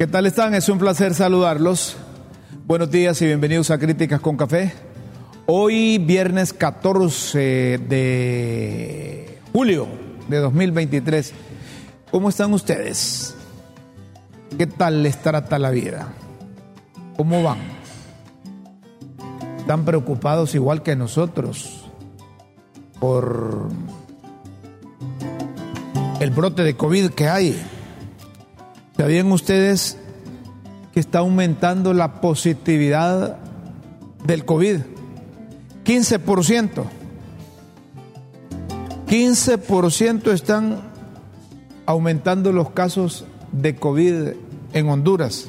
¿Qué tal están? Es un placer saludarlos. Buenos días y bienvenidos a Críticas con Café. Hoy viernes 14 de julio de 2023. ¿Cómo están ustedes? ¿Qué tal les trata la vida? ¿Cómo van? ¿Están preocupados igual que nosotros por el brote de COVID que hay? ¿Sabían ustedes que está aumentando la positividad del COVID? 15%. 15% están aumentando los casos de COVID en Honduras.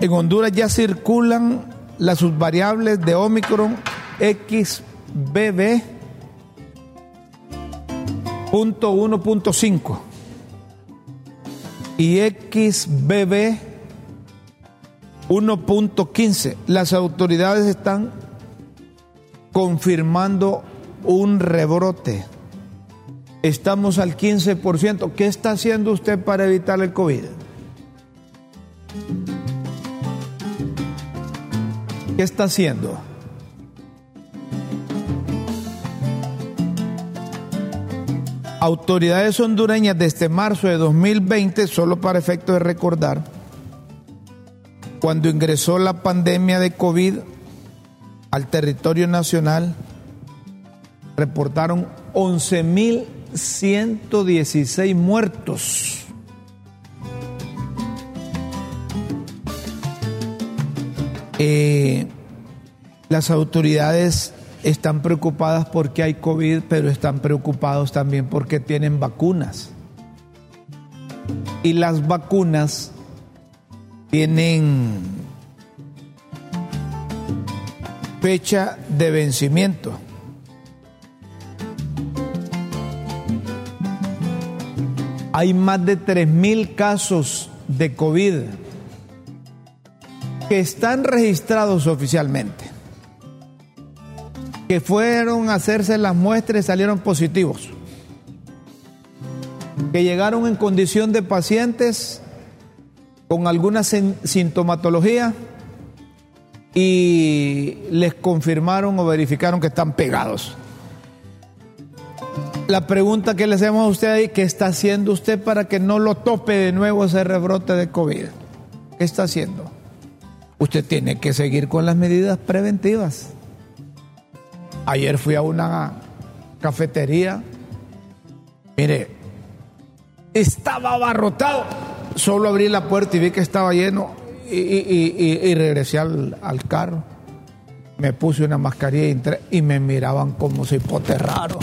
En Honduras ya circulan las subvariables de Omicron XBB punto 1.5 y XBB 1.15. Las autoridades están confirmando un rebrote. Estamos al 15%. ¿Qué está haciendo usted para evitar el COVID? ¿Qué está haciendo? Autoridades hondureñas desde marzo de 2020, solo para efecto de recordar, cuando ingresó la pandemia de COVID al territorio nacional, reportaron 11.116 muertos. Eh, las autoridades están preocupadas porque hay COVID, pero están preocupados también porque tienen vacunas. Y las vacunas tienen fecha de vencimiento. Hay más de 3.000 casos de COVID que están registrados oficialmente, que fueron a hacerse las muestras y salieron positivos, que llegaron en condición de pacientes con alguna sintomatología y les confirmaron o verificaron que están pegados. La pregunta que le hacemos a usted ahí, ¿qué está haciendo usted para que no lo tope de nuevo ese rebrote de COVID? ¿Qué está haciendo? Usted tiene que seguir con las medidas preventivas. Ayer fui a una cafetería, mire, estaba abarrotado. Solo abrí la puerta y vi que estaba lleno y, regresé al, al, carro. Me puse una mascarilla y, entré, y me miraban como si pote raro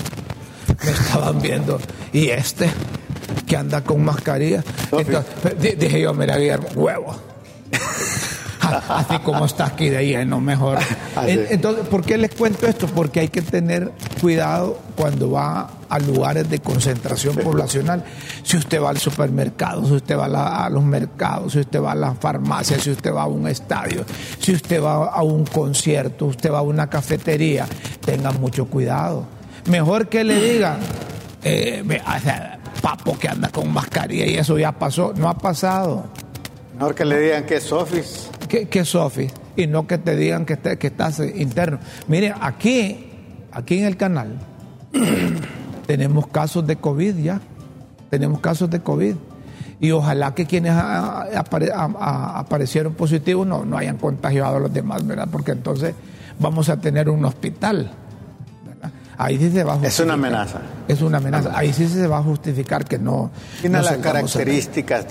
me estaban viendo. ¿Y este? Que anda con mascarilla. Entonces, dije yo, mira, Guillermo, huevo. Así como está aquí de lleno, mejor. Entonces, ¿por qué les cuento esto? Porque hay que tener cuidado cuando va a lugares de concentración poblacional. Si usted va al supermercado, si usted va a, los mercados, si usted va a la farmacia, si usted va a un estadio, si usted va a un concierto, usted va a una cafetería, tenga mucho cuidado Mejor que le digan, eh, papo que anda con mascarilla y eso ya pasó. No ha pasado. Mejor que le digan que es Sofis. ¿Qué, es Sofis? Y no que te digan que, que estás interno. Mire, aquí, aquí en el canal, tenemos casos de COVID ya. Tenemos casos de COVID. Y ojalá que quienes aparecieron positivos no, no hayan contagiado a los demás, ¿verdad? Porque entonces vamos a tener un hospital ahí sí se va a justificar. Es una amenaza. Es una amenaza. Ahí sí se va a justificar que no. Una de las características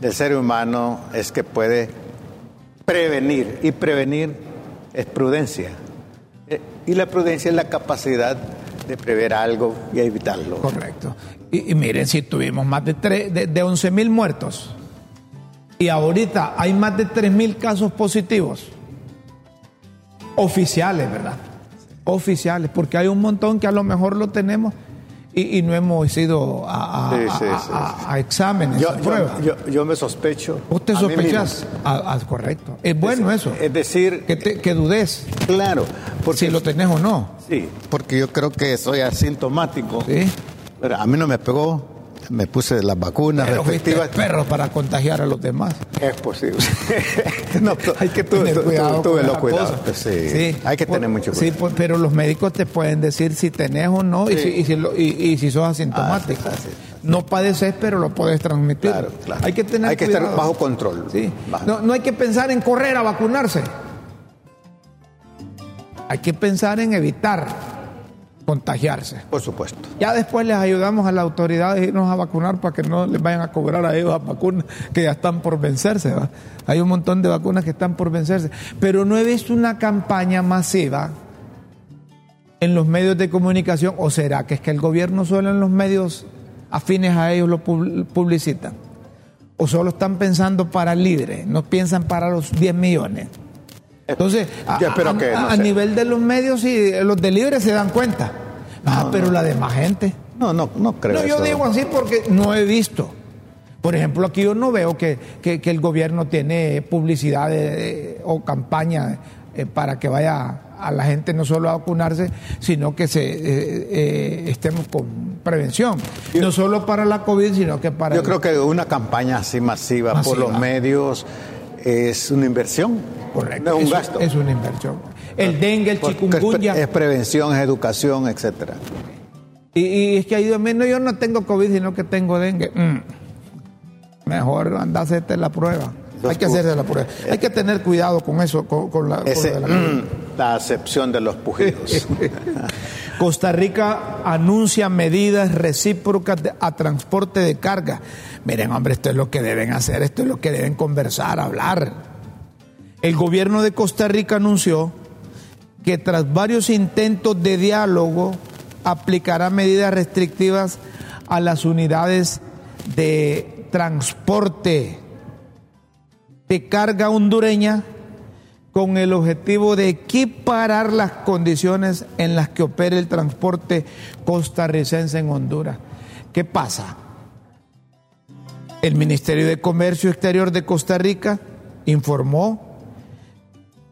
del ser humano es que puede prevenir, y prevenir es prudencia. Eh, y la prudencia es la capacidad de prever algo y evitarlo. Correcto. Y, miren, si tuvimos más de, de, de 11 mil muertos y ahorita hay más de 3 mil casos positivos oficiales, ¿verdad? oficiales, porque hay un montón que a lo mejor lo tenemos y, no hemos ido a, exámenes, yo, pruebas. Yo, me sospecho. ¿Usted sospechas? Ah, correcto. Es bueno eso. Es decir... Que, que dudes. Claro. Porque, si lo tenés o no. Sí, porque yo creo que soy asintomático. Sí. Pero a mí no me pegó, me puse las vacunas Pero respectivas. perro para contagiar a los demás. Es posible. no, Hay que tener cuidado. con los cuidados. Sí. Hay que por- tener mucho Sí, cuidado. por- pero los médicos te pueden decir si tenés o no y, Sí. si, y, si lo- y- y si sos asintomático. Ah, sí, sí, No padeces, pero lo puedes transmitir. Claro, claro. Hay que tener Hay que cuidado. estar bajo control. Sí. Bajo- No, no hay que pensar en correr a vacunarse. Hay que pensar en evitar contagiarse. Por supuesto. Ya después les ayudamos a las autoridades a irnos a vacunar para que no les vayan a cobrar a ellos las vacunas que ya están por vencerse. ¿va? Hay un montón de vacunas que están por vencerse. Pero no he visto una campaña masiva en los medios de comunicación. ¿O será que es que el gobierno solo en los medios afines a ellos lo pub- publicitan? ¿O solo están pensando para el libre? No piensan para los 10 millones. Entonces, a, Yo espero a- que, no a- a sé. nivel de los medios, sí, los de libre se dan cuenta. Ah, pero la demás gente. No, no, no creo No, yo eso. digo así porque no he visto. Por ejemplo, aquí yo no veo que, que- que el gobierno tiene publicidad de- o campaña eh, para que vaya a la gente no solo a vacunarse, sino que se eh, eh, estemos con prevención. no solo para la COVID, sino que para... Yo el- creo que una campaña así masiva, Masiva. por los medios es una inversión. Correcto, No es un es- gasto. Es una inversión. El dengue, el chikungunya. es prevención, es educación, etcétera. Y, y es que ahí no, yo no tengo COVID, sino que tengo dengue. Mm. Mejor anda a hacerte la prueba. Hay que hacerse la prueba. Hay que tener cuidado con eso, con, Ese, la mm, la acepción de los pujidos. Costa Rica anuncia medidas recíprocas a transporte de carga. Miren, hombre, esto es lo que deben hacer, esto es lo que deben conversar, hablar. El gobierno de Costa Rica anunció que tras varios intentos de diálogo aplicará medidas restrictivas a las unidades de transporte de carga hondureña con el objetivo de equiparar las condiciones en las que opera el transporte costarricense en Honduras. ¿Qué pasa? El Ministerio de Comercio Exterior de Costa Rica informó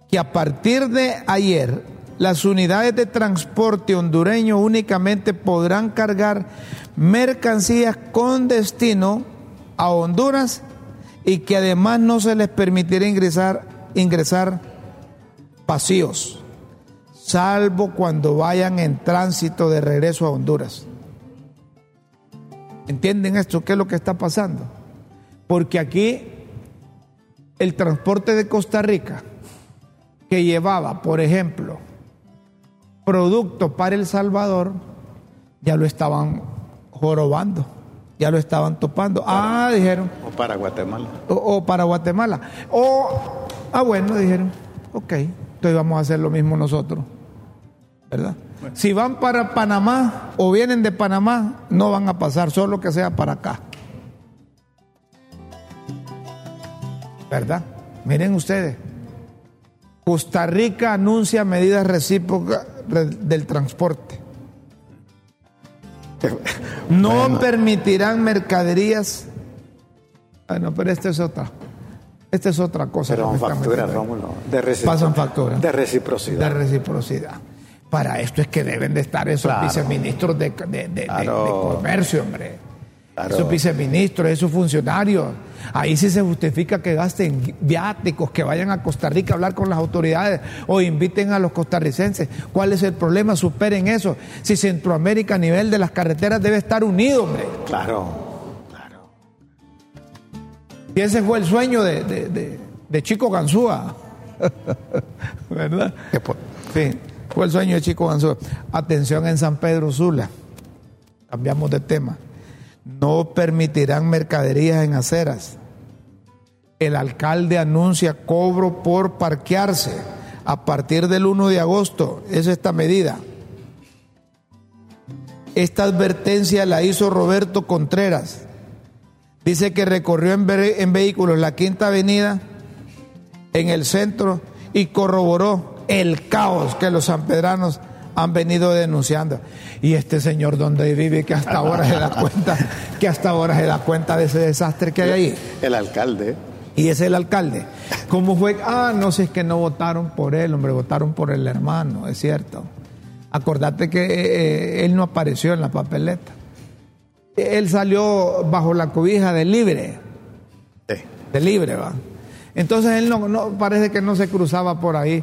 que a partir de ayer las unidades de transporte hondureño únicamente podrán cargar mercancías con destino a Honduras y que además no se les permitirá ingresar, ingresar vacíos, salvo cuando vayan en tránsito de regreso a Honduras. ¿Entienden esto? ¿Qué es lo que está pasando? Porque aquí el transporte de Costa Rica, que llevaba, por ejemplo, producto para El Salvador, ya lo estaban jorobando, ya lo estaban topando. Ah, dijeron, o para Guatemala. o, o para Guatemala. O, ah, bueno, dijeron, ok, entonces vamos a hacer lo mismo nosotros, ¿verdad? Si van para Panamá o vienen de Panamá, no van a pasar, solo que sea para acá. ¿Verdad? Miren ustedes. Costa Rica anuncia medidas recíprocas re- del transporte. No Bueno. permitirán mercaderías. Bueno, pero esta es otra. Esta es otra cosa. Pero son facturas. Rómulo. De Pasan facturas. De De reciprocidad. reciprocidad. Para esto es que deben de estar esos Claro. viceministros de, de- de- de- Claro. de comercio, hombre. Claro. Esos viceministros, esos funcionarios. Ahí sí se justifica que gasten viáticos, que vayan a Costa Rica a hablar con las autoridades o inviten a los costarricenses. ¿Cuál es el problema? Superen eso. Si Centroamérica a nivel de las carreteras debe estar unido, hombre. Claro. Y ese fue el sueño de, de- de- de Chico Ganzúa. ¿Verdad? Sí, fue el sueño de Chico Ganzúa. Atención en San Pedro Sula. Cambiamos de tema. No permitirán mercaderías en aceras. El alcalde anuncia cobro por parquearse a partir del 1 de agosto. Es esta medida. Esta advertencia la hizo Roberto Contreras. Dice que recorrió en, ve- en vehículos la Quinta Avenida en el centro y corroboró el caos que los sanpedranos han venido denunciando. Y este señor donde vive que hasta ahora se da cuenta, que hasta ahora se da cuenta de ese desastre que hay ahí. El alcalde. Y es el alcalde. ¿Cómo fue? Ah, no sé, es que no votaron por él, hombre, votaron por el hermano, es cierto. Acordate que eh, él no apareció en la papeleta. Él salió bajo la cobija de libre. Sí. De libre, va. Entonces él no, no parece que no se cruzaba por ahí.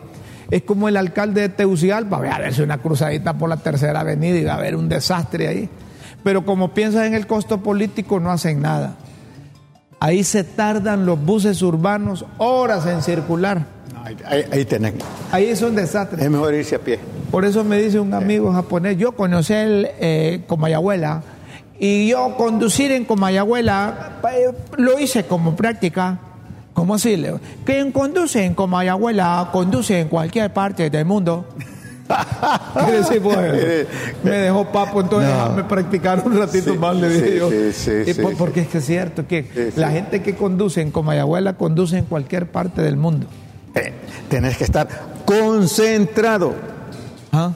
Es como el alcalde de Tegucigalpa, va a verse una cruzadita por la tercera avenida y va a haber un desastre ahí. Pero como piensan en el costo político, no hacen nada. Ahí se tardan los buses urbanos horas en circular. Ahí, ahí, ahí tenés. Ahí es un desastre. Es mejor irse a pie. Por eso me dice un amigo japonés, yo conocí el eh, Comayagüela y yo conducir en Comayagüela eh, lo hice como práctica. ¿Cómo así? Quien conduce en Comayagüela conduce en cualquier parte del mundo. ¿Qué decís, pues? Me dejó papo, entonces No. déjame practicar un ratito Sí, más, le dije sí, yo. sí, por- sí. porque es que es cierto que la gente que conduce en Comayagüela conduce en cualquier parte del mundo. Eh, tenés que estar concentrado ¿Ah?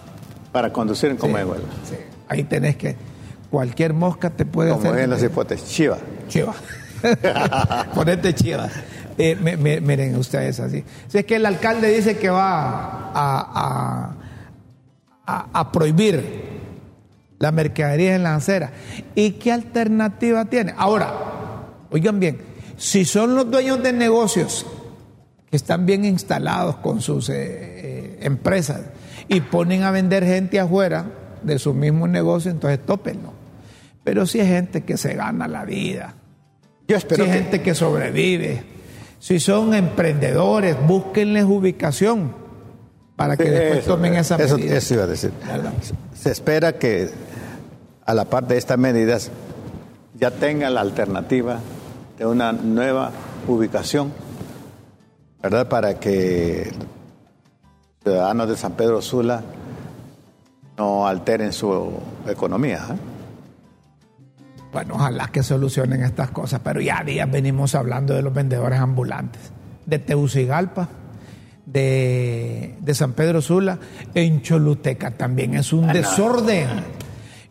para conducir en Comayagüela. Ahí tenés que. Cualquier mosca te puede Como hacer. en los hipótesis. Chiva. Chiva. Ponete chiva. Eh, me- me- miren ustedes así. Si es que el alcalde dice que va a, a- a- a prohibir la mercadería en la acera. ¿Y qué alternativa tiene? Ahora, oigan bien, si son los dueños de negocios que están bien instalados con sus eh, eh, empresas y ponen a vender gente afuera de sus mismos negocios, entonces tópenlo. Pero si hay gente que se gana la vida, Yo si espero hay que, gente que sobrevive, si son emprendedores, búsquenles ubicación para que después Eso, tomen esa eso, medida. eso iba a decir. ¿Verdad? Se espera que a la par de estas medidas ya tenga la alternativa de una nueva ubicación, ¿verdad? Para que ciudadanos de San Pedro Sula no alteren su economía. ¿eh? Bueno, ojalá que solucionen estas cosas, pero ya días venimos hablando de los vendedores ambulantes, de Teucigalpa, de, de San Pedro Sula, en Choluteca también es un desorden.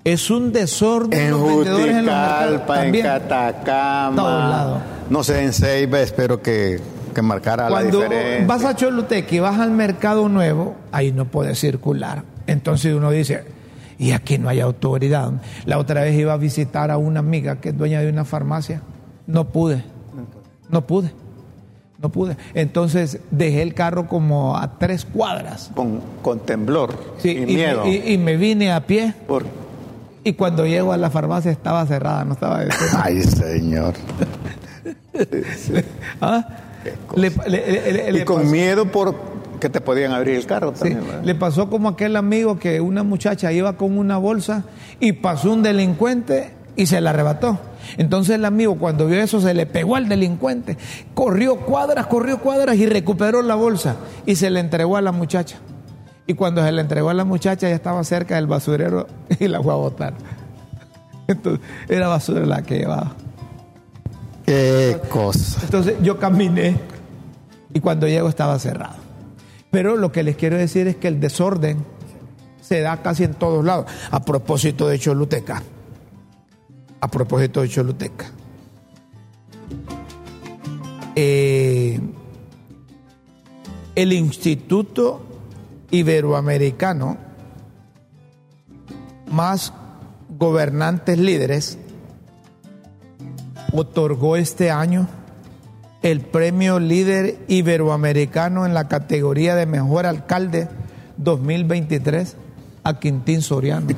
Es un desorden En los vendedores en los mercados en también. Catacama, Todos lados. no sé, en Ceiba, espero que, que marcara Cuando la diferencia. vas a Choluteca y vas al mercado nuevo, ahí no puedes circular. Entonces uno dice, y aquí no hay autoridad. La otra vez iba a visitar a una amiga que es dueña de una farmacia. No pude. No pude. No pude. Entonces dejé el carro como a tres cuadras. con, con temblor Sí, y, me- miedo. y- y me vine a pie. por- Y cuando llego a la farmacia estaba cerrada, no estaba Ay, señor. ¿Ah? Le- le- le- le- y le con pasó- miedo por que te podían abrir el carro Sí, también. ¿verdad? le pasó como aquel amigo que una muchacha iba con una bolsa y pasó un delincuente y se la arrebató. Entonces el amigo cuando vio eso se le pegó al delincuente, corrió cuadras, corrió cuadras y recuperó la bolsa y se le entregó a la muchacha. Y cuando se le entregó a la muchacha ya estaba cerca del basurero y la fue a botar. Entonces era basura la que llevaba. Qué cosa. Entonces yo caminé y cuando llego estaba cerrado. Pero lo que les quiero decir es que el desorden se da casi en todos lados. A propósito de Choluteca. A propósito de Choluteca. Eh, el Instituto Iberoamericano, más gobernantes líderes, otorgó este año el premio líder iberoamericano en la categoría de mejor alcalde 2023 a Quintín Soriano. Y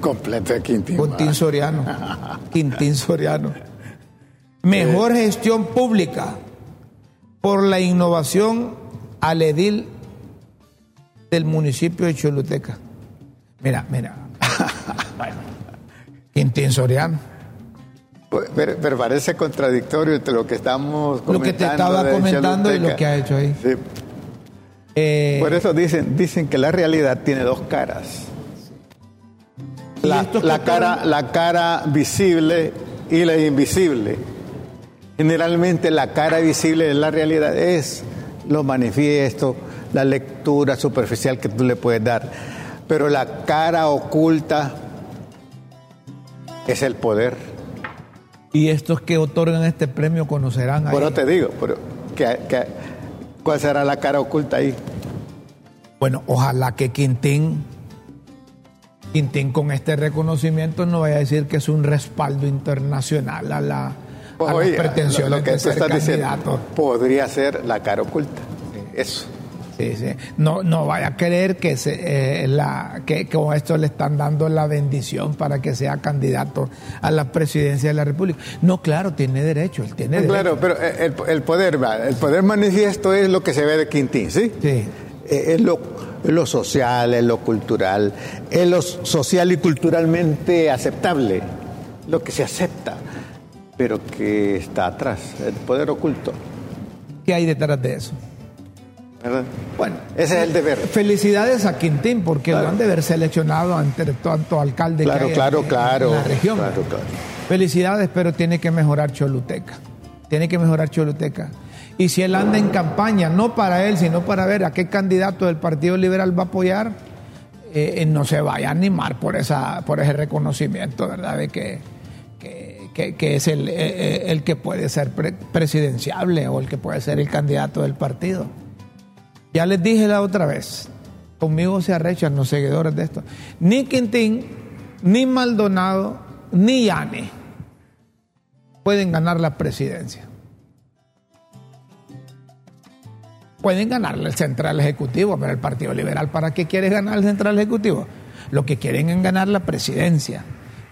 Quintín. Quintín Soriano. Quintín Soriano. Mejor gestión pública por la innovación al edil del municipio de Choluteca. Mira, mira. Quintín Soriano. Pero, pero parece contradictorio entre lo que estamos comentando. Lo que te estaba comentando y lo que ha hecho ahí. Sí. Eh, Por eso dicen, dicen que la realidad tiene dos caras. Cara, la cara visible y la invisible. Generalmente la cara visible de la realidad es lo manifiesto, la lectura superficial que tú le puedes dar. Pero la cara oculta es el poder. Y estos que otorgan este premio conocerán. Por eso te digo, pero que- que- ¿cuál será la cara oculta ahí? Bueno, ojalá que Quintín Quintín con este reconocimiento no vaya a decir que es un respaldo internacional a la, a Oye, las pretensiones lo- lo que de tú ser estás diciendo candidato. podría ser la cara oculta. Eso. Sí, sí. No, no vaya a creer que, se, eh, la, que con esto le están dando la bendición para que sea candidato a la presidencia de la República. No, claro, tiene derecho, él tiene derecho. Claro, pero el, el poder, el poder manifiesto es lo que se ve de Quintín, ¿sí? Sí. Eh, Es lo, es lo social, es lo cultural, es lo social y culturalmente aceptable, lo que se acepta, pero que está atrás, el poder oculto, ¿Qué hay detrás de eso? ¿Verdad? Bueno, Ese es el deber. felicidades a Quintín porque lo han de haber seleccionado entre tanto alcalde Claro, que claro, en- claro. en la región. Claro, claro. Felicidades, pero tiene que mejorar Choluteca. Tiene que mejorar Choluteca. Y si él anda en campaña, no para él, sino para ver a qué candidato del Partido Liberal va a apoyar, eh, eh, no se vaya a animar por, esa, por ese reconocimiento, ¿verdad? De que, que, que- que es el, eh, el que puede ser pre- presidenciable o el que puede ser el candidato del partido. Ya les dije la otra vez, conmigo se arrechan los seguidores de esto. Ni Quintín, ni Maldonado, ni Yane pueden ganar la presidencia. Pueden ganarle el central ejecutivo, pero el Partido Liberal, ¿para qué quiere ganar el central ejecutivo? Lo que quieren es ganar la presidencia.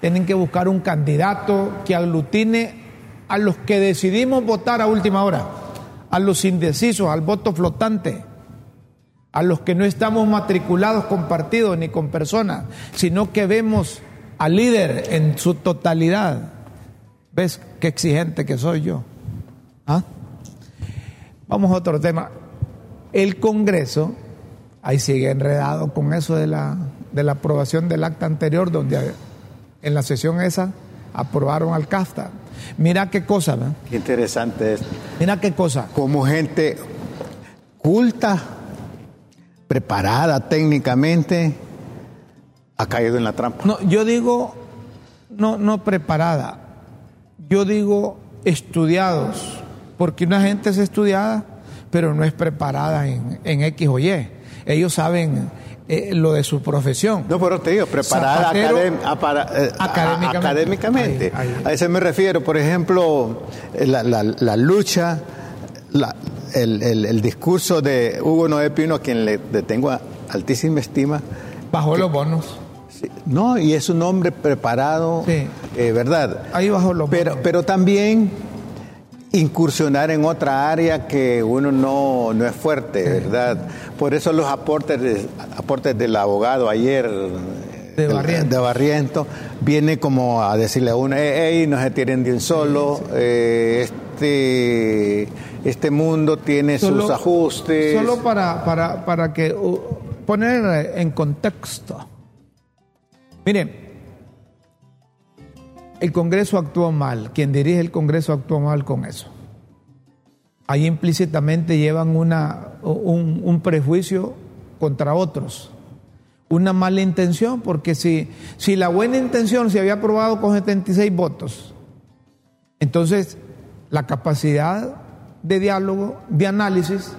Tienen que buscar un candidato que aglutine a los que decidimos votar a última hora, a los indecisos, al voto flotante, a los que no estamos matriculados con partidos ni con personas, sino que vemos al líder en su totalidad. ¿Ves qué exigente que soy yo? ¿Ah? Vamos a otro tema. El Congreso, ahí sigue enredado con eso de la, de la aprobación del acta anterior, donde en la sesión esa aprobaron al CAFTA. Mira qué cosa, ¿verdad? Qué interesante es Mira qué cosa. como gente culta, preparada técnicamente, ha caído en la trampa. No, yo digo, no, no preparada, yo digo estudiados, porque una gente es estudiada, pero no es preparada en, en X o Y. Ellos saben eh, lo de su profesión. No, pero te digo, preparada Zapatero, academ- a- para- eh, a- académicamente. académicamente. Ahí, ahí. A eso me refiero, por ejemplo, eh, la, la- la lucha, la- el, el- el discurso de Hugo Noé Pino, a quien le, le tengo a- altísima estima. Bajó los bonos. Sí, No, y es un hombre preparado, Sí. eh, ¿verdad? Ahí bajó los Pero, bonos. pero también incursionar en otra área que uno no, no es fuerte, ¿verdad? Por eso los aportes, de- aportes del abogado ayer De Barriento. de Barriento, viene como a decirle a uno, hey, no se tiren de un solo, eh, este, este mundo tiene sus ajustes. Solo para, para, para que uh, poner en contexto. Miren, el Congreso actuó mal, quien dirige el Congreso actuó mal con eso. Ahí implícitamente llevan una, un, un prejuicio contra otros, una mala intención, porque si, si la buena intención se había aprobado con 76 votos, entonces la capacidad de diálogo, de análisis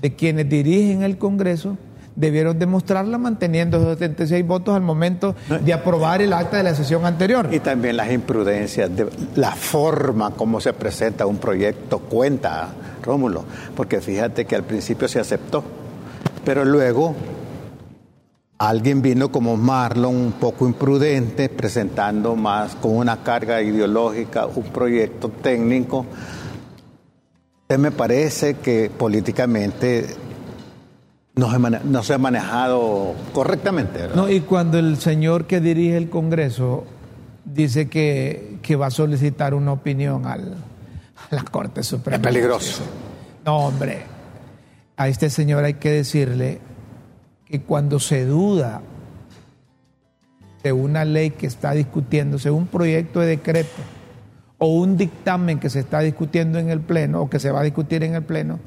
de quienes dirigen el Congreso debieron demostrarla manteniendo esos 76 votos al momento de aprobar el acta de la sesión anterior. Y también las imprudencias, de la forma como se presenta un proyecto cuenta, Rómulo, porque fíjate que al principio se aceptó, pero luego alguien vino como Marlon, un poco imprudente, presentando más con una carga ideológica un proyecto técnico. Me parece que políticamente no se, mane- no se ha manejado correctamente. ¿verdad? No, y cuando el señor que dirige el Congreso dice que, que va a solicitar una opinión al, a la Corte Suprema. Es peligroso. No, hombre, a este señor hay que decirle que cuando se duda de una ley que está discutiéndose, un proyecto de decreto o un dictamen que se está discutiendo en el Pleno o que se va a discutir en el Pleno,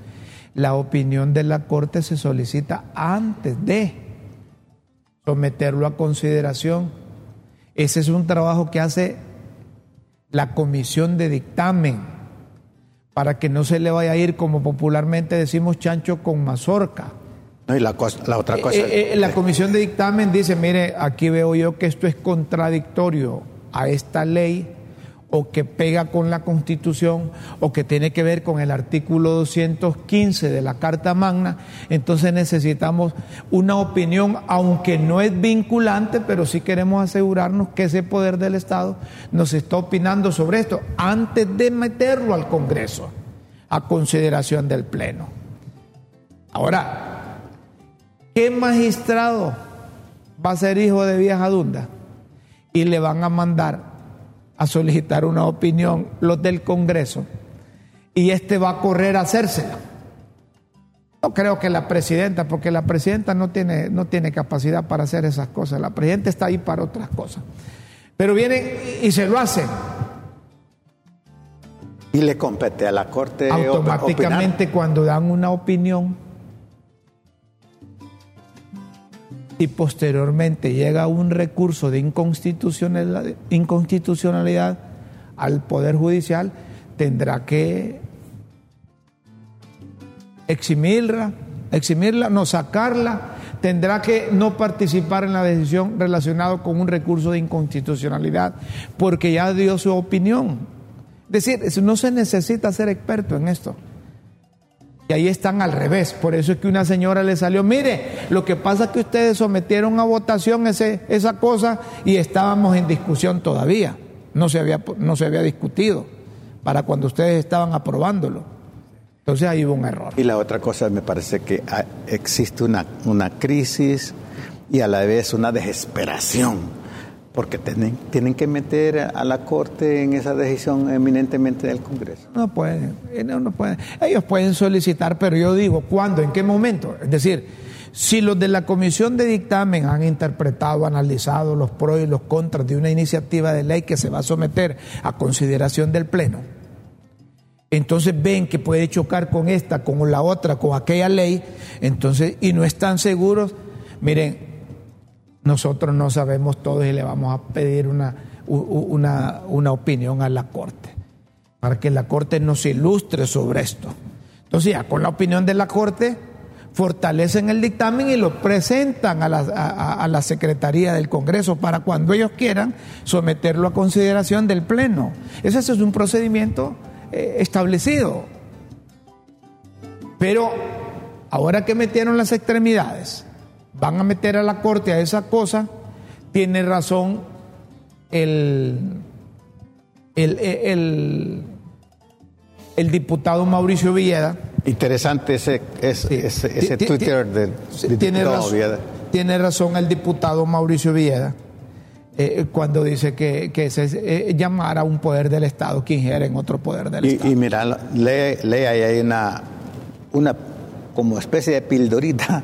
la opinión de la Corte se solicita antes de someterlo a consideración. Ese es un trabajo que hace la comisión de dictamen para que no se le vaya a ir, como popularmente decimos, chancho con mazorca. No, y la, cosa- la otra cosa. Eh, eh, la comisión de dictamen dice, mire, aquí veo yo que esto es contradictorio a esta ley o que pega con la constitución o que tiene que ver con el artículo 215 de la Carta Magna, entonces necesitamos una opinión, aunque no es vinculante, pero sí queremos asegurarnos que ese poder del Estado nos está opinando sobre esto antes de meterlo al Congreso a consideración del Pleno. Ahora, ¿qué magistrado va a ser hijo de vieja dunda? Y le van a mandar a solicitar una opinión los del Congreso y este va a correr a hacérsela. No creo que la presidenta, porque la presidenta no tiene, no tiene capacidad para hacer esas cosas. La presidenta está ahí para otras cosas. Pero vienen y se lo hacen. y le compete a la Corte automáticamente cuando dan una opinión y posteriormente llega un recurso de inconstitucionalidad, al Poder Judicial, tendrá que eximirla, eximirla, no sacarla, tendrá que no participar en la decisión relacionada con un recurso de inconstitucionalidad, porque ya dio su opinión. Es decir, no se necesita ser experto en esto. Y ahí están al revés. Por eso es que una señora le salió, mire, lo que pasa es que ustedes sometieron a votación ese, esa cosa y estábamos en discusión todavía. No se, había, no se había discutido para cuando ustedes estaban aprobándolo. Entonces ahí hubo un error. Y la otra cosa, me parece que ah, existe una, una crisis y a la vez una desesperación, porque tienen, tienen que meter a la Corte en esa decisión eminentemente del Congreso. No pueden, eh, no, pueden. Ellos pueden solicitar, pero yo digo, ¿cuándo? ¿En qué momento? Es decir, si los de la comisión de dictamen han interpretado, analizado los pros y los contras de una iniciativa de ley que se va a someter a consideración del Pleno, entonces ven que puede chocar con esta, con la otra, con aquella ley, entonces, y no están seguros, miren, nosotros no sabemos todo y le vamos a pedir una, una, una opinión a la Corte, para que la Corte nos ilustre sobre esto. Entonces ya con la opinión de la Corte fortalecen el dictamen y lo presentan a la, a la Secretaría del Congreso para cuando ellos quieran someterlo a consideración del Pleno. Ese es un procedimiento eh, establecido. Pero ahora que metieron las extremidades, van a meter a la corte a esa cosa, tiene razón el, el, el, el diputado Mauricio Villeda. Interesante ese, ese, Twitter del tiene, diputado razón, tiene razón el diputado Mauricio Villeda eh, cuando dice que, que se eh, llamar a un poder del Estado que ingiere en otro poder del Estado. Y, mira, lee, lee ahí hay una, una como especie de pildorita,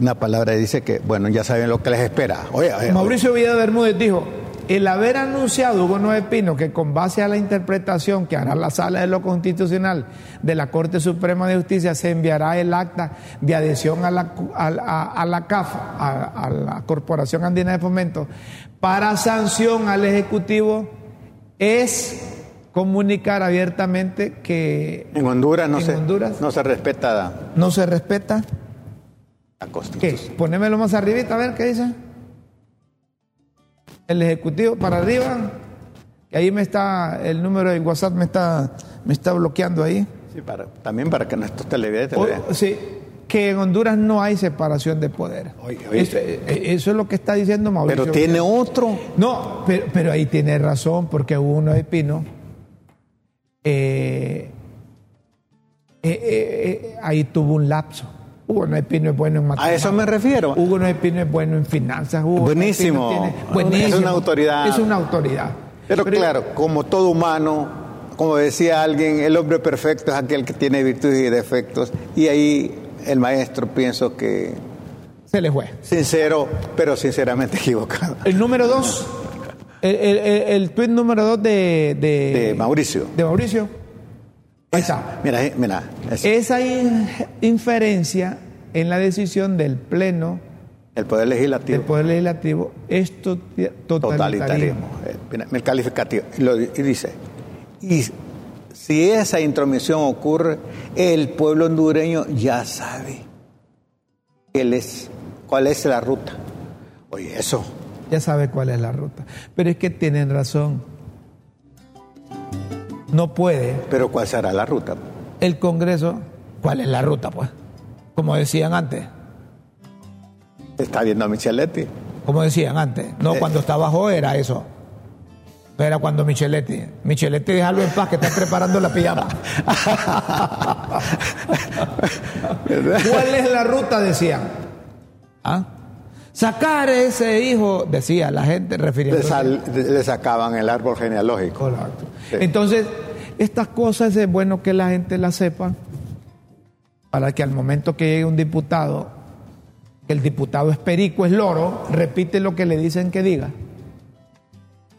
una palabra que dice que, bueno, ya saben lo que les espera. Oye, oye, Mauricio Villeda Bermúdez dijo, el haber anunciado Hugo Noé Pino que con base a la interpretación que hará la Sala de lo Constitucional de la Corte Suprema de Justicia se enviará el acta de adhesión a la, a, a- a la CAF, a, a la Corporación Andina de Fomento, para sanción al Ejecutivo, es comunicar abiertamente que en Honduras no, en se, Honduras. no se respeta no se respeta. La ¿Qué? Constitución. Ponémelo más arribita, a ver qué dice. El ejecutivo para arriba. Que ahí me está, el número de WhatsApp me está, me está bloqueando ahí. Sí, para- también para que nuestros televidentes vean. sí, que en Honduras no hay separación de poder. Oye, oye. Eso, eh, eso es lo que está diciendo Mauricio. Pero tiene otro. No, pero, pero ahí tiene razón, porque Hugo Noé Pino, eh, eh, eh, eh, ahí tuvo un lapso. Hugo Noé Pino es bueno en A matemáticas. eso me refiero. Hugo Noé Pino es bueno en finanzas. Hugo Buenísimo. Tiene- Es una autoridad. Es una autoridad. Pero, claro, como todo humano, como decía alguien, el hombre perfecto es aquel que tiene virtudes y defectos. Y ahí el maestro pienso que Se le fue. sincero, pero sinceramente equivocado. El número dos, el, el, el, el tuit número dos de, de, De Mauricio. De Mauricio. Ahí está. Mira, eh, mira. es Esa in- inferencia en la decisión del Pleno el poder del legislativo Poder Legislativo es to- totalitarismo. totalitarismo. Eh, El calificativo. Lo- y dice, y si esa intromisión ocurre, el pueblo hondureño ya sabe él es, cuál es la ruta. Oye, eso. Ya sabe cuál es la ruta. Pero es que tienen razón. No puede. Pero ¿cuál será la ruta? El Congreso, ¿cuál es la ruta, pues? Como decían antes. Está viendo a Micheletti. Como decían antes. No, Eh. cuando estaba abajo era eso. Era cuando Micheletti. Micheletti, déjalo en paz que está preparando la pijama. ¿Cuál es la ruta? Decían. ¿Ah? Sacar ese hijo, decía la gente, Le, refiriéndose. sal- le sacaban el árbol genealógico. Correcto. Sí. Entonces, estas cosas es bueno que la gente las sepa para que al momento que llegue un diputado, que el diputado es perico, es loro, repite lo que le dicen que diga.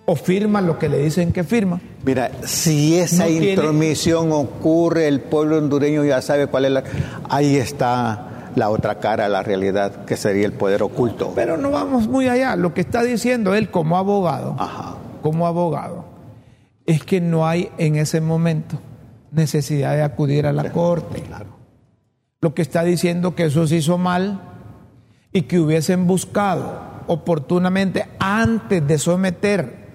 O firma lo que le dicen que firma. Mira, si esa No tiene- intromisión ocurre, el pueblo hondureño ya sabe cuál es la... Ahí está la otra cara de la realidad, que sería el poder oculto. Pero no vamos muy allá. Lo que está diciendo él como abogado, Ajá. como abogado, es que no hay en ese momento necesidad de acudir a la corte. Claro. lo que está diciendo que eso se hizo mal y que hubiesen buscado oportunamente antes de someter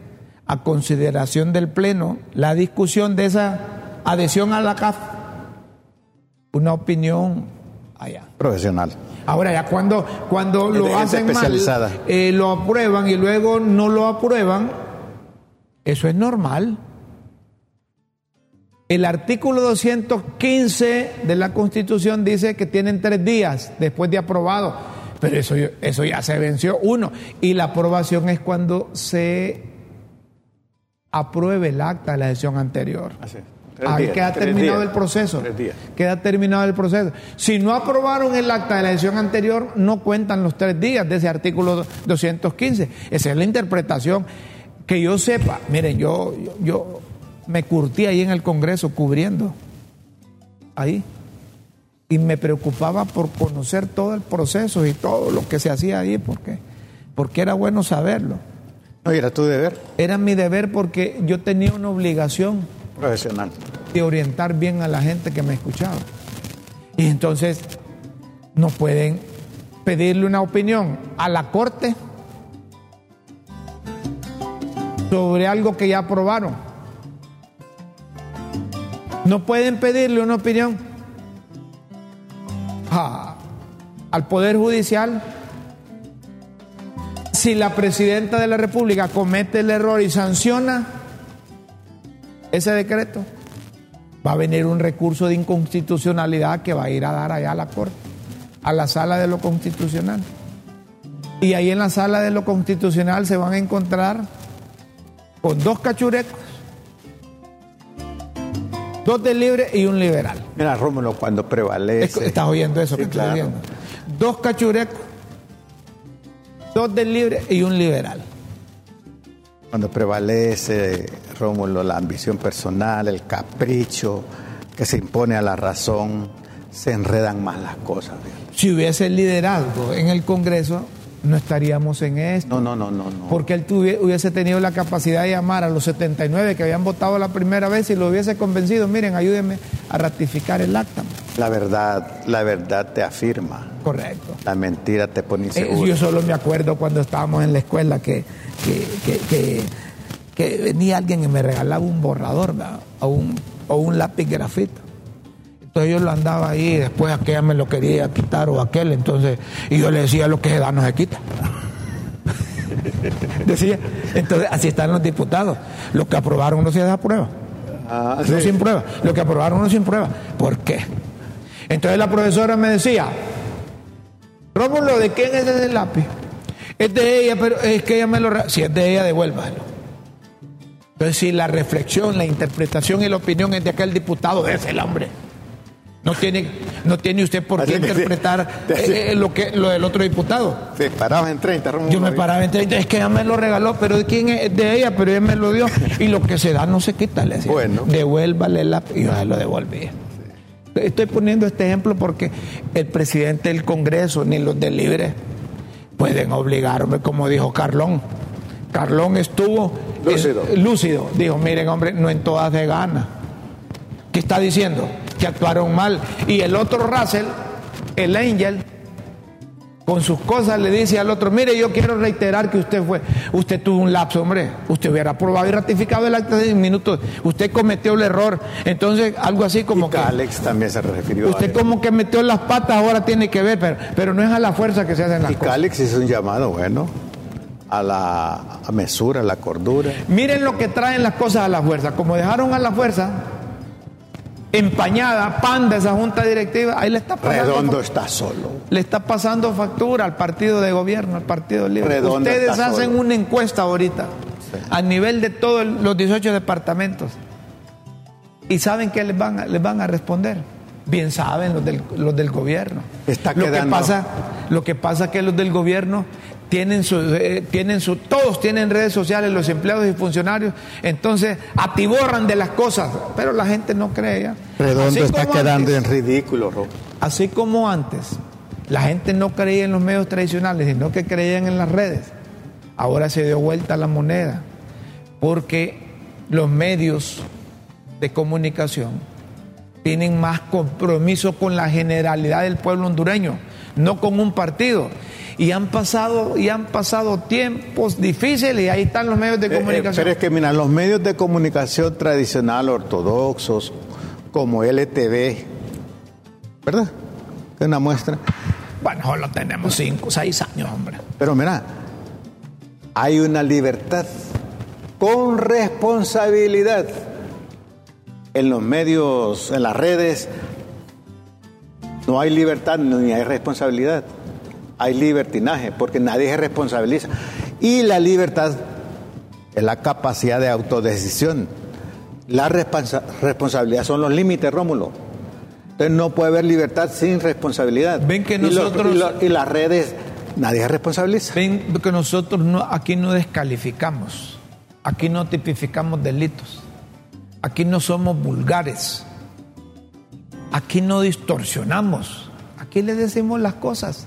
a consideración del Pleno la discusión de esa adhesión a la CAF, una opinión allá. Profesional. Ahora ya cuando, cuando lo hacen mal, eh, lo aprueban y luego no lo aprueban, eso es normal. El artículo 215 de la Constitución dice que tienen tres días después de aprobado, pero eso, eso ya se venció uno. Y la aprobación es cuando se apruebe el acta de la sesión anterior. Así es. Ahí días, queda terminado días. el proceso. Tres días. Queda terminado el proceso. Si no aprobaron el acta de la sesión anterior, no cuentan los tres días de ese artículo 215. Esa es la interpretación. Que yo sepa, miren, yo, yo, yo me curtí ahí en el Congreso cubriendo. Ahí. Y me preocupaba por conocer todo el proceso y todo lo que se hacía ahí, porque, porque era bueno saberlo. No, era tu deber Era mi deber porque yo tenía una obligación profesional. de orientar bien a la gente que me escuchaba. Y entonces no pueden pedirle una opinión a la corte sobre algo que ya aprobaron. No pueden pedirle una opinión a- al Poder Judicial si la presidenta de la República comete el error y sanciona ese decreto, va a venir un recurso de inconstitucionalidad que va a ir a dar allá a la Corte, a la sala de lo constitucional. Y ahí en la sala de lo constitucional se van a encontrar con dos cachurecos, dos de libre y un liberal. Mira, Rómulo, cuando Es- prevalece. Estás oyendo eso Sí, que estoy claro. oyendo. Dos cachurecos, dos del libre y un liberal. Cuando prevalece, Rómulo, la ambición personal, el capricho que se impone a la razón, se enredan más las cosas. Si hubiese liderazgo en el Congreso, no estaríamos en esto. No, no, no, no, no. Porque él tuvi- hubiese tenido la capacidad de llamar a los 79 que habían votado la primera vez y lo hubiese convencido, miren, ayúdenme a ratificar el acta. La verdad, la verdad te afirma. Correcto. La mentira te pone Eh, inseguro. yo solo me acuerdo cuando estábamos en la escuela que, que, que- que- que venía alguien y me regalaba un borrador ¿verdad? o un, o un lápiz grafito. Entonces yo lo andaba ahí y después aquella me lo quería quitar o aquel, entonces, y yo le decía lo que se da no se quita. Decía, entonces así están los diputados. Lo que aprobaron no se desaprueba. Ah, No sin prueba. Lo que aprobaron no sin prueba. ¿Por qué? Entonces la profesora me decía, Rómulo, ¿de quién es ese lápiz? Es de ella, pero es que ella me lo... Si es de ella, devuélvalo. Entonces, si la reflexión, la interpretación y la opinión es de aquel diputado, es el hombre. No tiene, no tiene usted por qué sí. interpretar eh, eh, lo, que, lo del otro diputado. Sí, parabas en 30, Rómulo. Yo me paraba en 30, es que ella me lo regaló, pero ¿de quién es? De ella, pero ella me lo dio. Y lo que se da no se quita, le decía. Bueno. Devuélvale la... Y yo se lo devolví. Estoy poniendo este ejemplo porque el presidente del Congreso ni los del Libre pueden obligarme, como dijo Carlón. Carlón estuvo Lúcido. eh, lúcido. Dijo, miren, hombre, no en todas de gana. ¿Qué está diciendo? Que actuaron mal. Y el otro Russell, el Angel, con sus cosas le dice al otro, mire, yo quiero reiterar que usted fue, usted tuvo un lapso, hombre, usted hubiera aprobado y ratificado el acta de minutos, usted cometió el error, entonces algo así como que... Alex también se refirió Usted como que metió las patas, ahora tiene que ver, pero, pero no es a la fuerza que se hacen las y cosas. Alex hizo un llamado, bueno, a la mesura, a la cordura. Miren lo que traen las cosas a la fuerza, como dejaron a la fuerza empañada, pan de esa junta directiva, ahí le está pasando. Redondo está solo. Le está pasando factura al partido de gobierno, al partido libre. Ustedes hacen una encuesta ahorita a nivel de todos los 18 departamentos y saben que les van a, les van a responder. Bien saben los del, los del gobierno. Está lo que pasa, lo que pasa es que los del gobierno tienen su, eh, tienen su, todos tienen redes sociales, los empleados y funcionarios, entonces atiborran de las cosas, pero la gente no cree ya. Redondo está quedando en ridículo, Así como antes, la gente no creía en los medios tradicionales, sino que creían en las redes. Ahora se dio vuelta la moneda, porque los medios de comunicación tienen más compromiso con la generalidad del pueblo hondureño, no con un partido y han pasado y han pasado tiempos difíciles y ahí están los medios de eh, eh, comunicación. pero es que mira, los medios de comunicación tradicional ortodoxos como LTV, ¿verdad? Es una muestra. Bueno, solo tenemos cinco, seis años, hombre. Pero mira, hay una libertad con responsabilidad en los medios, en las redes. No hay libertad ni hay responsabilidad hay libertinaje, porque nadie se responsabiliza. Y la libertad es la capacidad de autodecisión. La responsabilidad son los límites, Rómulo. Entonces no puede haber libertad sin responsabilidad. Ven que nosotros... Y, las redes, nadie se responsabiliza. Ven que nosotros no, aquí no descalificamos, aquí no tipificamos delitos, aquí no somos vulgares, aquí no distorsionamos, aquí le decimos las cosas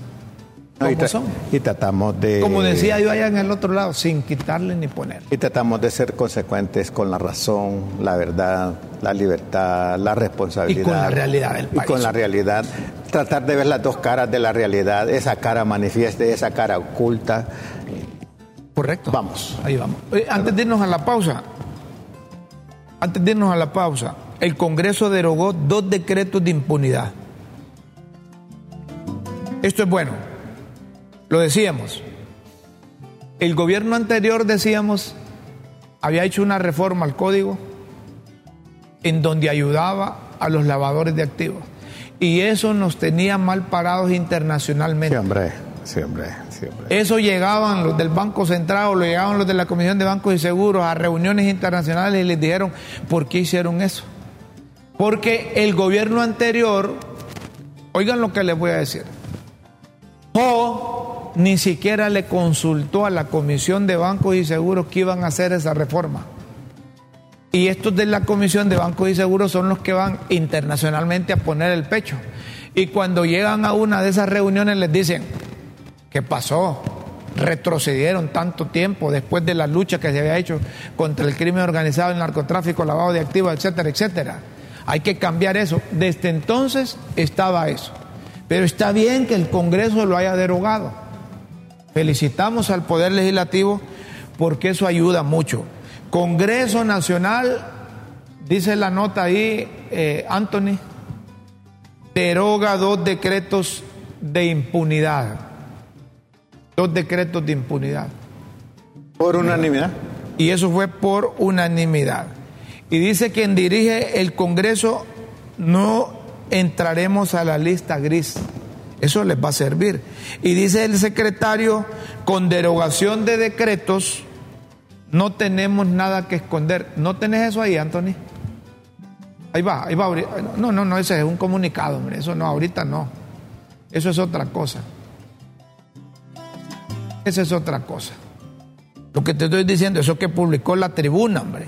y, tratamos de... Como decía yo allá en el otro lado, sin quitarle ni poner. Y tratamos de ser consecuentes con la razón, la verdad, la libertad, la responsabilidad. Y con la realidad del país. Y con la realidad. Tratar de ver las dos caras de la realidad, esa cara manifiesta y esa cara oculta. Correcto. Vamos. Ahí vamos. Eh, antes de irnos a la pausa, antes de irnos a la pausa, el Congreso derogó dos decretos de impunidad. Esto es bueno. Lo decíamos. El gobierno anterior, decíamos, había hecho una reforma al código en donde ayudaba a los lavadores de activos. Y eso nos tenía mal parados internacionalmente. Siempre, siempre, siempre. Eso llegaban los del Banco Central o lo llegaban los de la Comisión de Bancos y Seguros a reuniones internacionales y les dijeron, ¿por qué hicieron eso? Porque el gobierno anterior, oigan lo que les voy a decir, o ni siquiera le consultó a la Comisión de Bancos y Seguros que iban a hacer esa reforma. Y estos de la Comisión de Bancos y Seguros son los que van internacionalmente a poner el pecho. Y cuando llegan a una de esas reuniones les dicen, ¿qué pasó? Retrocedieron tanto tiempo después de la lucha que se había hecho contra el crimen organizado, el narcotráfico, lavado de activos, etcétera, etcétera. Hay que cambiar eso. Desde entonces estaba eso. Pero está bien que el Congreso lo haya derogado. Felicitamos al Poder Legislativo porque eso ayuda mucho. Congreso Nacional, dice la nota ahí, eh, Anthony, deroga dos decretos de impunidad. Dos decretos de impunidad. Por unanimidad. Y eso fue por unanimidad. Y dice quien dirige el Congreso, no entraremos a la lista gris. Eso les va a servir. Y dice el secretario, con derogación de decretos, no tenemos nada que esconder. ¿No tenés eso ahí, Anthony? Ahí va, ahí va. No, no, no, ese es un comunicado, hombre. Eso no, ahorita no. Eso es otra cosa. Esa es otra cosa. Lo que te estoy diciendo, eso que publicó la tribuna, hombre.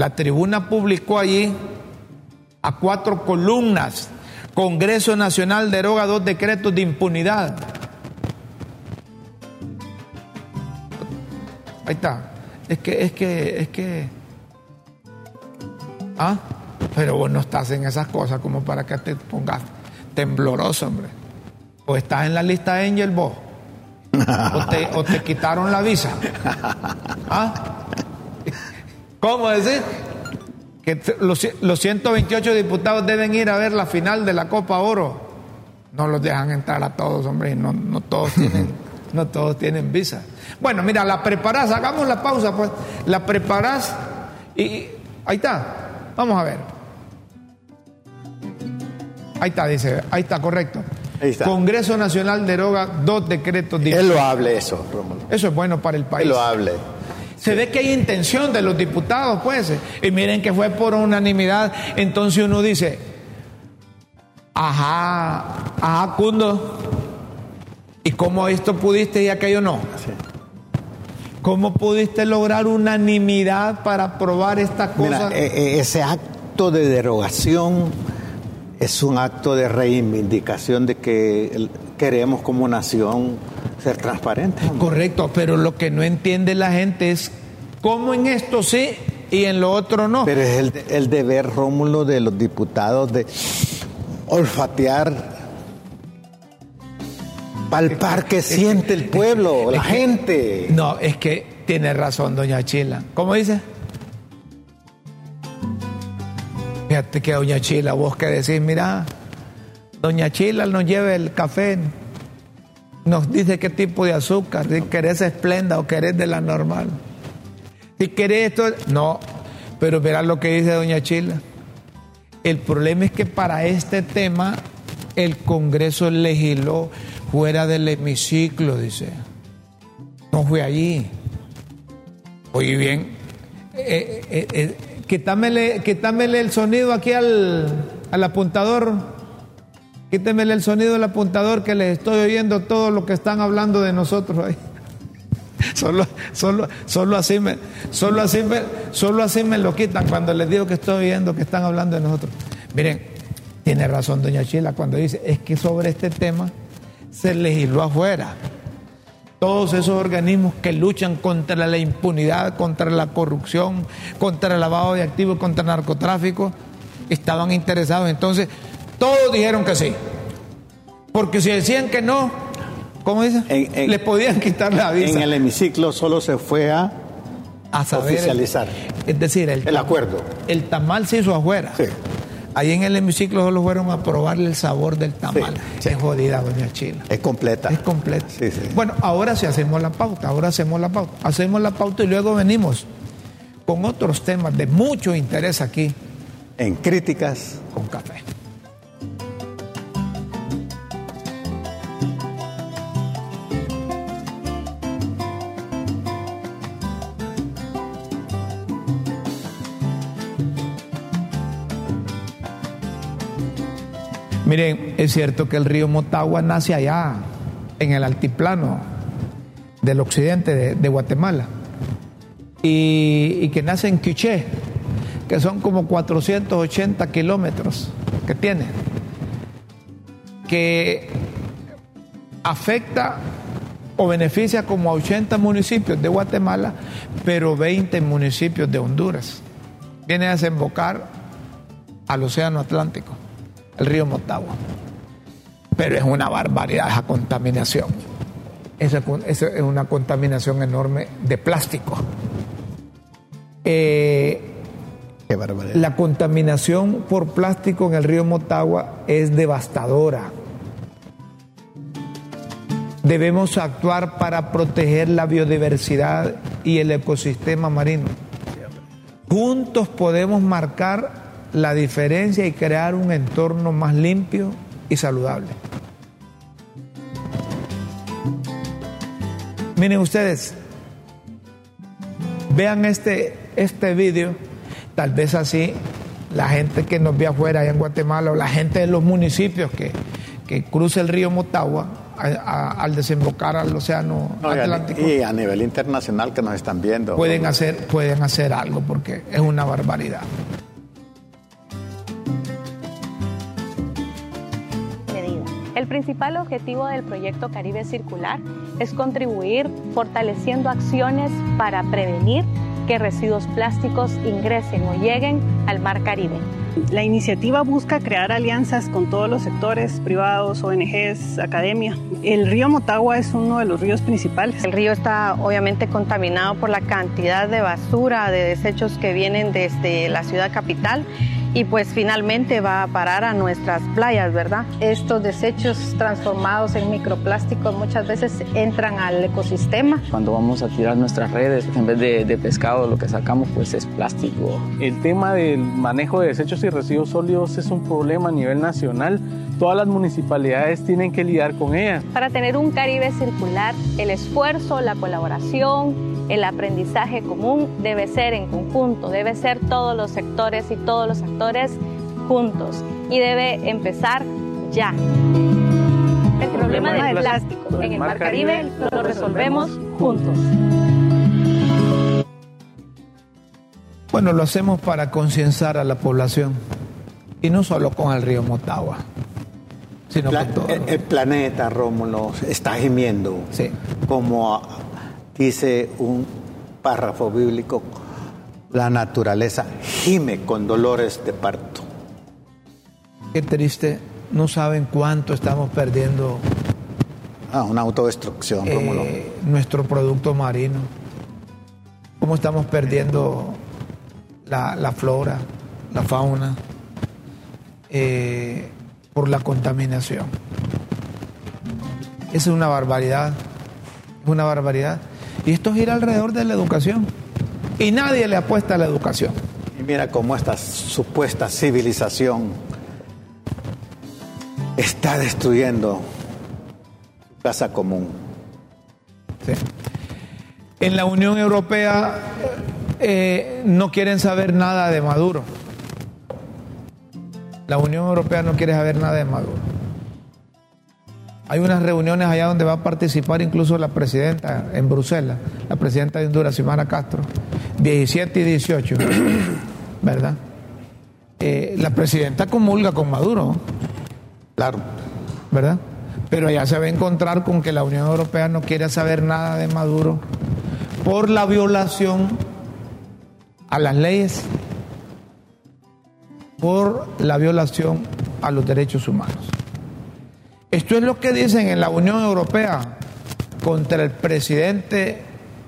La tribuna publicó allí a cuatro columnas Congreso Nacional deroga dos decretos de impunidad. Ahí está. Es que, es que, es que. ¿Ah? Pero vos no estás en esas cosas como para que te pongas tembloroso, hombre. O estás en la lista Angel vos. O te, quitaron la visa. ¿Ah? ¿Cómo decir? Que los, 128 diputados deben ir a ver la final de la Copa Oro. No los dejan entrar a todos, hombre. No, no todos tienen, no todos tienen visa. Bueno, mira, la preparás, hagamos la pausa, pues. La preparás y ahí está. Vamos a ver. Ahí está, dice, ahí está, correcto. Ahí está. Congreso Nacional deroga dos decretos. Él lo hable eso, Rómulo. Eso es bueno para el país. Él lo hable. Se ve que hay intención de los diputados, pues. Y miren que fue por unanimidad. Entonces uno dice, ajá, ajá, Cundo. ¿Y cómo esto pudiste y aquello no? Sí. ¿Cómo pudiste lograr unanimidad para aprobar esta cosa? E, e, ese acto de derogación es un acto de reivindicación de que queremos como nación ser transparentes. Correcto, pero lo que no entiende la gente es cómo en esto sí y en lo otro no. Pero es el, el deber, Rómulo, de los diputados de olfatear palpar que siente el pueblo, la gente. No, es que tiene razón, doña Chila. ¿Cómo dice? Fíjate que doña Chila, vos que decís, mira, doña Chila nos lleva el café, nos dice qué tipo de azúcar, si querés esplenda o querés de la normal. Si querés esto, no, pero verás lo que dice doña Chila. El problema es que para este tema el Congreso legisló fuera del hemiciclo, dice. No fue allí. Oye bien, eh, eh, eh, quítamele, el sonido aquí al, al apuntador. Quítemele el sonido del apuntador que les estoy oyendo todo lo que están hablando de nosotros ahí. Solo, solo, solo, así me, solo, así solo así me lo quitan cuando les digo que estoy oyendo que están hablando de nosotros. Miren, tiene razón doña Chila cuando dice, es que sobre este tema se legisló afuera. Todos esos organismos que luchan contra la impunidad, contra la corrupción, contra el lavado de activos, contra el narcotráfico, estaban interesados. Entonces, todos dijeron que sí. Porque si decían que no, ¿cómo dice? Les podían quitar la visa. En el hemiciclo solo se fue a, oficializar. es decir, el, acuerdo. El tamal se hizo afuera. Sí. Ahí en el hemiciclo solo fueron a probarle el sabor del tamal. Es jodida, doña Chila. Es completa. Es completa. Bueno, ahora sí hacemos la pauta, ahora hacemos la pauta. Hacemos la pauta y luego venimos con otros temas de mucho interés aquí. En Críticas con Café. Miren, es cierto que el río Motagua nace allá, en el altiplano del occidente de, Guatemala, y, que nace en Quiché, que son como 480 kilómetros que tiene, que afecta o beneficia como a 80 municipios de Guatemala, pero 20 municipios de Honduras. Viene a desembocar al Océano Atlántico el río Motagua. Pero es una barbaridad esa contaminación. Esa, es una contaminación enorme de plástico. Eh, Qué barbaridad. La contaminación por plástico en el río Motagua es devastadora. Debemos actuar para proteger la biodiversidad y el ecosistema marino. Juntos podemos marcar la diferencia y crear un entorno más limpio y saludable. Miren ustedes, vean este, este vídeo, tal vez así la gente que nos ve afuera allá en Guatemala o la gente de los municipios que, que cruza el río Motagua al desembocar al océano Atlántico. Y a, nivel internacional que nos están viendo. Pueden hacer, pueden hacer algo porque es una barbaridad. Principal objetivo del proyecto Caribe Circular es contribuir fortaleciendo acciones para prevenir que residuos plásticos ingresen o lleguen al mar Caribe La iniciativa busca crear alianzas con todos los sectores, privados, ONGs, academia. El río Motagua es uno de los ríos principales. El río está obviamente contaminado por la cantidad de basura, de desechos que vienen desde la ciudad capital y pues finalmente va a parar a nuestras playas, ¿verdad? Estos desechos transformados en microplásticos muchas veces entran al ecosistema. Cuando vamos a tirar nuestras redes, en vez de, de pescado lo que sacamos pues es plástico. El tema del manejo de desechos y residuos sólidos es un problema a nivel nacional. Todas las municipalidades tienen que lidiar con ella. Para tener un Caribe circular, el esfuerzo, la colaboración, el aprendizaje común debe ser en conjunto, debe ser todos los sectores y todos los actores juntos y debe empezar ya. El problema del plástico en el Mar Caribe lo resolvemos juntos. Bueno, lo hacemos para concienciar a la población y no solo con el río Motagua, sino Pla- con todo. el, el planeta, Rómulo, está gimiendo. Sí. Como dice un párrafo bíblico, la naturaleza gime con dolores de parto. Qué triste, no saben cuánto estamos perdiendo Ah, una autodestrucción, eh, Rómulo. nuestro producto marino, cómo estamos perdiendo la, la flora, la fauna, eh, por la contaminación. Es una barbaridad, es una barbaridad. Y esto gira alrededor de la educación. Y nadie le apuesta a la educación. Y mira cómo esta supuesta civilización está destruyendo su casa común. Sí. En la Unión Europea eh, no quieren saber nada de Maduro. La Unión Europea no quiere saber nada de Maduro. Hay unas reuniones allá donde va a participar incluso la presidenta en Bruselas, la presidenta de Honduras, Xiomara Castro, 17 y 18, ¿verdad? Eh, la presidenta comulga con Maduro, Claro. ¿verdad? Pero allá se va a encontrar con que la Unión Europea no quiere saber nada de Maduro por la violación a las leyes, por la violación a los derechos humanos. Esto es lo que dicen en la Unión Europea contra el presidente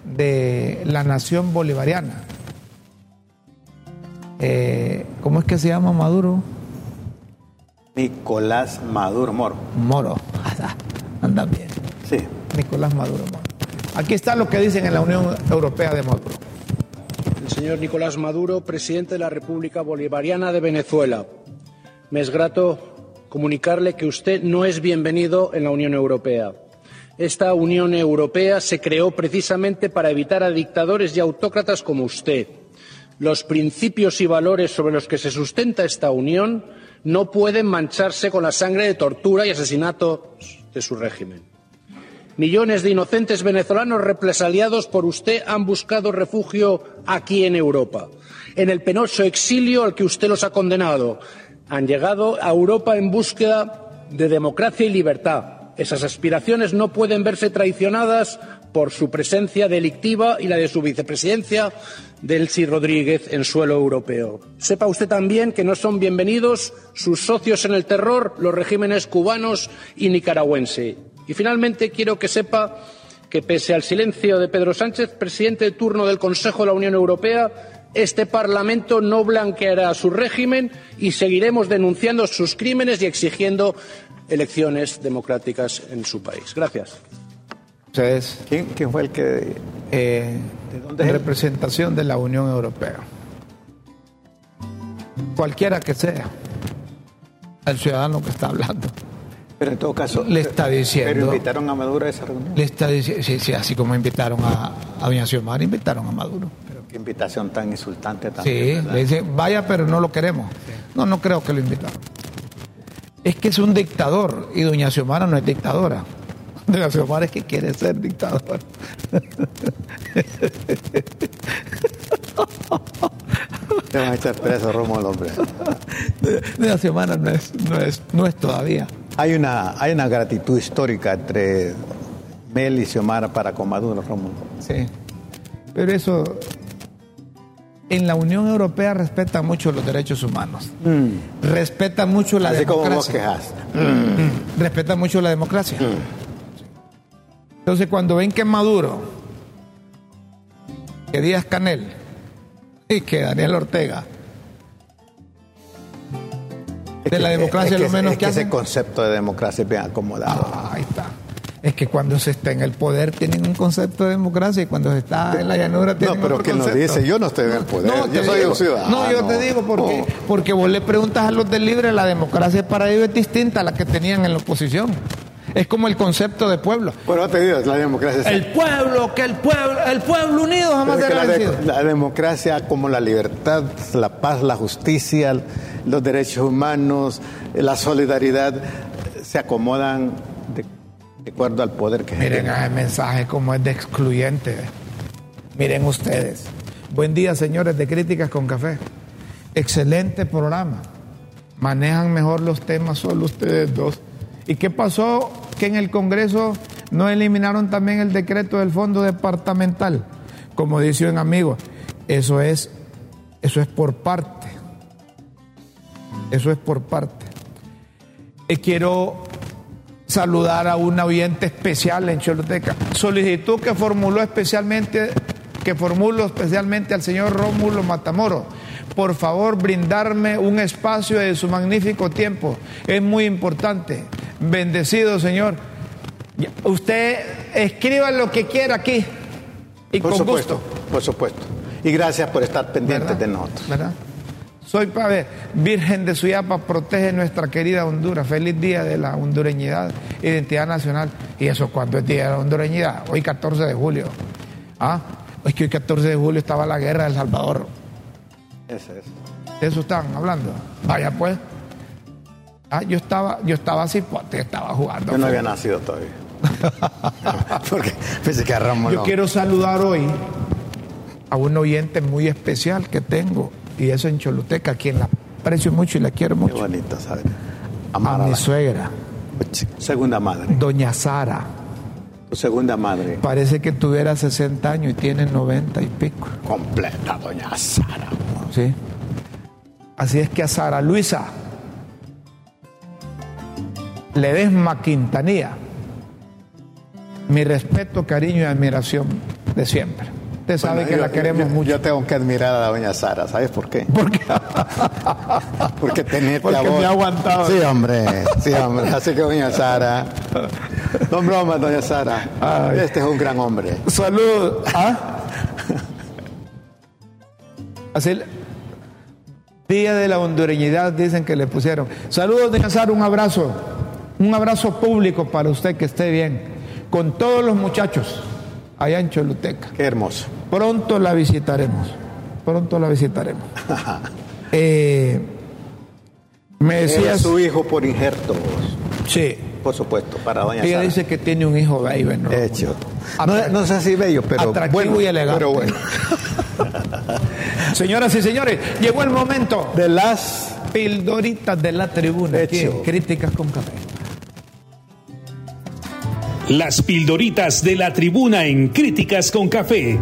de la nación bolivariana. Eh, ¿Cómo es que se llama Maduro? Nicolás Maduro Moro. Moro. Anda bien. Sí. Nicolás Maduro Moro. Aquí está lo que dicen en la Unión Europea de Maduro. El señor Nicolás Maduro, presidente de la República Bolivariana de Venezuela. Me es grato comunicarle que usted no es bienvenido en la Unión Europea. Esta Unión Europea se creó precisamente para evitar a dictadores y autócratas como usted. Los principios y valores sobre los que se sustenta esta Unión no pueden mancharse con la sangre de tortura y asesinato de su régimen. Millones de inocentes venezolanos represaliados por usted han buscado refugio aquí en Europa, en el penoso exilio al que usted los ha condenado. Han llegado a Europa en búsqueda de democracia y libertad. Esas aspiraciones no pueden verse traicionadas por su presencia delictiva y la de su vicepresidencia, Delcy Rodríguez, en suelo europeo. Sepa usted también que no son bienvenidos sus socios en el terror, los regímenes cubanos y nicaragüense. Y finalmente quiero que sepa que pese al silencio de Pedro Sánchez, presidente de turno del Consejo de la Unión Europea, este Parlamento no blanqueará su régimen y seguiremos denunciando sus crímenes y exigiendo elecciones democráticas en su país. Gracias. ¿Quién, quién fue el que.? eh, dónde en es? representación de la Unión Europea. Cualquiera que sea, el ciudadano que está hablando, Pero en todo caso. Le está diciendo- Pero invitaron a Maduro a esa reunión. le está diciendo, sí, sí, así como invitaron a, a Doña Xiomara, invitaron a Maduro. Pero qué invitación tan insultante Sí, también. ¿verdad? le dice, vaya, pero no lo queremos. No, no creo que lo invitaron. Es que es un dictador y Doña Xiomara no es dictadora. Doña Xiomara es que quiere ser dictador. Te van a echar preso, hombre. Doña Xiomara no es, no es, no es todavía. Hay una, hay una gratitud histórica entre Mel y Xiomara para con Maduro, Rómulo. Sí. Pero eso, en la Unión Europea respetan mucho los derechos humanos. Respetan mucho la Mm. Así como vos democracia. quejas. Mm. Respetan mucho la democracia. Entonces, cuando ven que Maduro, que Díaz Canel y que Daniel Ortega de la democracia es lo menos es que ese hacen. concepto de democracia es bien acomodado. Ah, ahí está. Es que cuando se está en el poder tienen un concepto de democracia y cuando se está en la llanura no, tienen pero otro ¿quién nos dice? Yo no estoy en el poder. No, yo soy digo, un ciudadano. No, yo te digo porque, porque vos le preguntas a los del libre, la democracia para ellos es distinta a la que tenían en la oposición. Es como el concepto de pueblo. Pero te digo, la democracia El pueblo, que el pueblo, el pueblo unido jamás será la, de- la democracia como la libertad, la paz, la justicia, los derechos humanos, la solidaridad, se acomodan de, de acuerdo al poder que Miren ejercen. ese mensaje como es de excluyente. Miren ustedes. Buen día, señores de Críticas con Café. Excelente programa. Manejan mejor los temas solo ustedes dos. ¿Y qué pasó? Que en el Congreso no eliminaron también el decreto del fondo departamental. Como dice un amigo, eso es, eso es por parte. Eso es por parte. Y quiero saludar a un oyente especial en Choluteca. Solicitud que formuló especialmente, que formulo especialmente al señor Rómulo Matamoro. Por favor, brindarme un espacio de su magnífico tiempo. Es muy importante. Bendecido, señor. Usted escriba lo que quiera aquí. Y Por con supuesto, gusto. por supuesto. Y gracias por estar pendientes ¿Verdad? de nosotros. ¿Verdad? Soy Pave, Virgen de Suyapa, protege nuestra querida Honduras. Feliz día de la hondureñidad, identidad nacional. ¿Y eso cuándo es día de la hondureñidad? Hoy 14 de julio. ¿Ah? Es que hoy 14 de julio estaba la guerra de El Salvador. Ese es. De eso estaban hablando. Vaya pues. Ah, yo estaba, yo estaba así, pues, estaba jugando. Yo no había nacido todavía. Porque pensé que Ramón Yo no. quiero saludar hoy a un oyente muy especial que tengo, y eso en Choluteca, a quien la aprecio mucho y la quiero Qué mucho. bonito, ¿sabes? A Amar a mi suegra, Segunda madre. doña Sara. Tu segunda madre. Parece que tuviera 60 años y tiene 90 y pico. Completa, doña Sara. ¿Sí? Así es que a Sara Luisa Ledesma Quintanilla, mi respeto, cariño y admiración de siempre. Usted sabe Bueno, que yo- la queremos yo- mucho. Yo tengo que admirar a la doña Sara, ¿sabes por qué? ¿Por qué? Porque tenete Porque a vos. me ha aguantado. Sí, hombre, sí, hombre. Así que doña Sara. No broma, doña Sara. Ay. Este es un gran hombre. Salud. ¿Ah? Así, Día de la hondureñidad, dicen que le pusieron. Saludos, doña Sara, un abrazo. Un abrazo público para usted, que esté bien. Con todos los muchachos allá en Choluteca. Qué hermoso. Pronto la visitaremos. Pronto la visitaremos. Eh, me decías. su hijo por injerto, Sí. por supuesto, para doña Ella Sara. dice que tiene un hijo bello, ¿no? Hecho. No, no sé si bello, pero Atractivo bueno. y elegante. Pero bueno. Señoras y señores, llegó el momento De las pildoritas de la tribuna. Hecho. Críticas con café. Las pildoritas de la tribuna en Críticas con Café.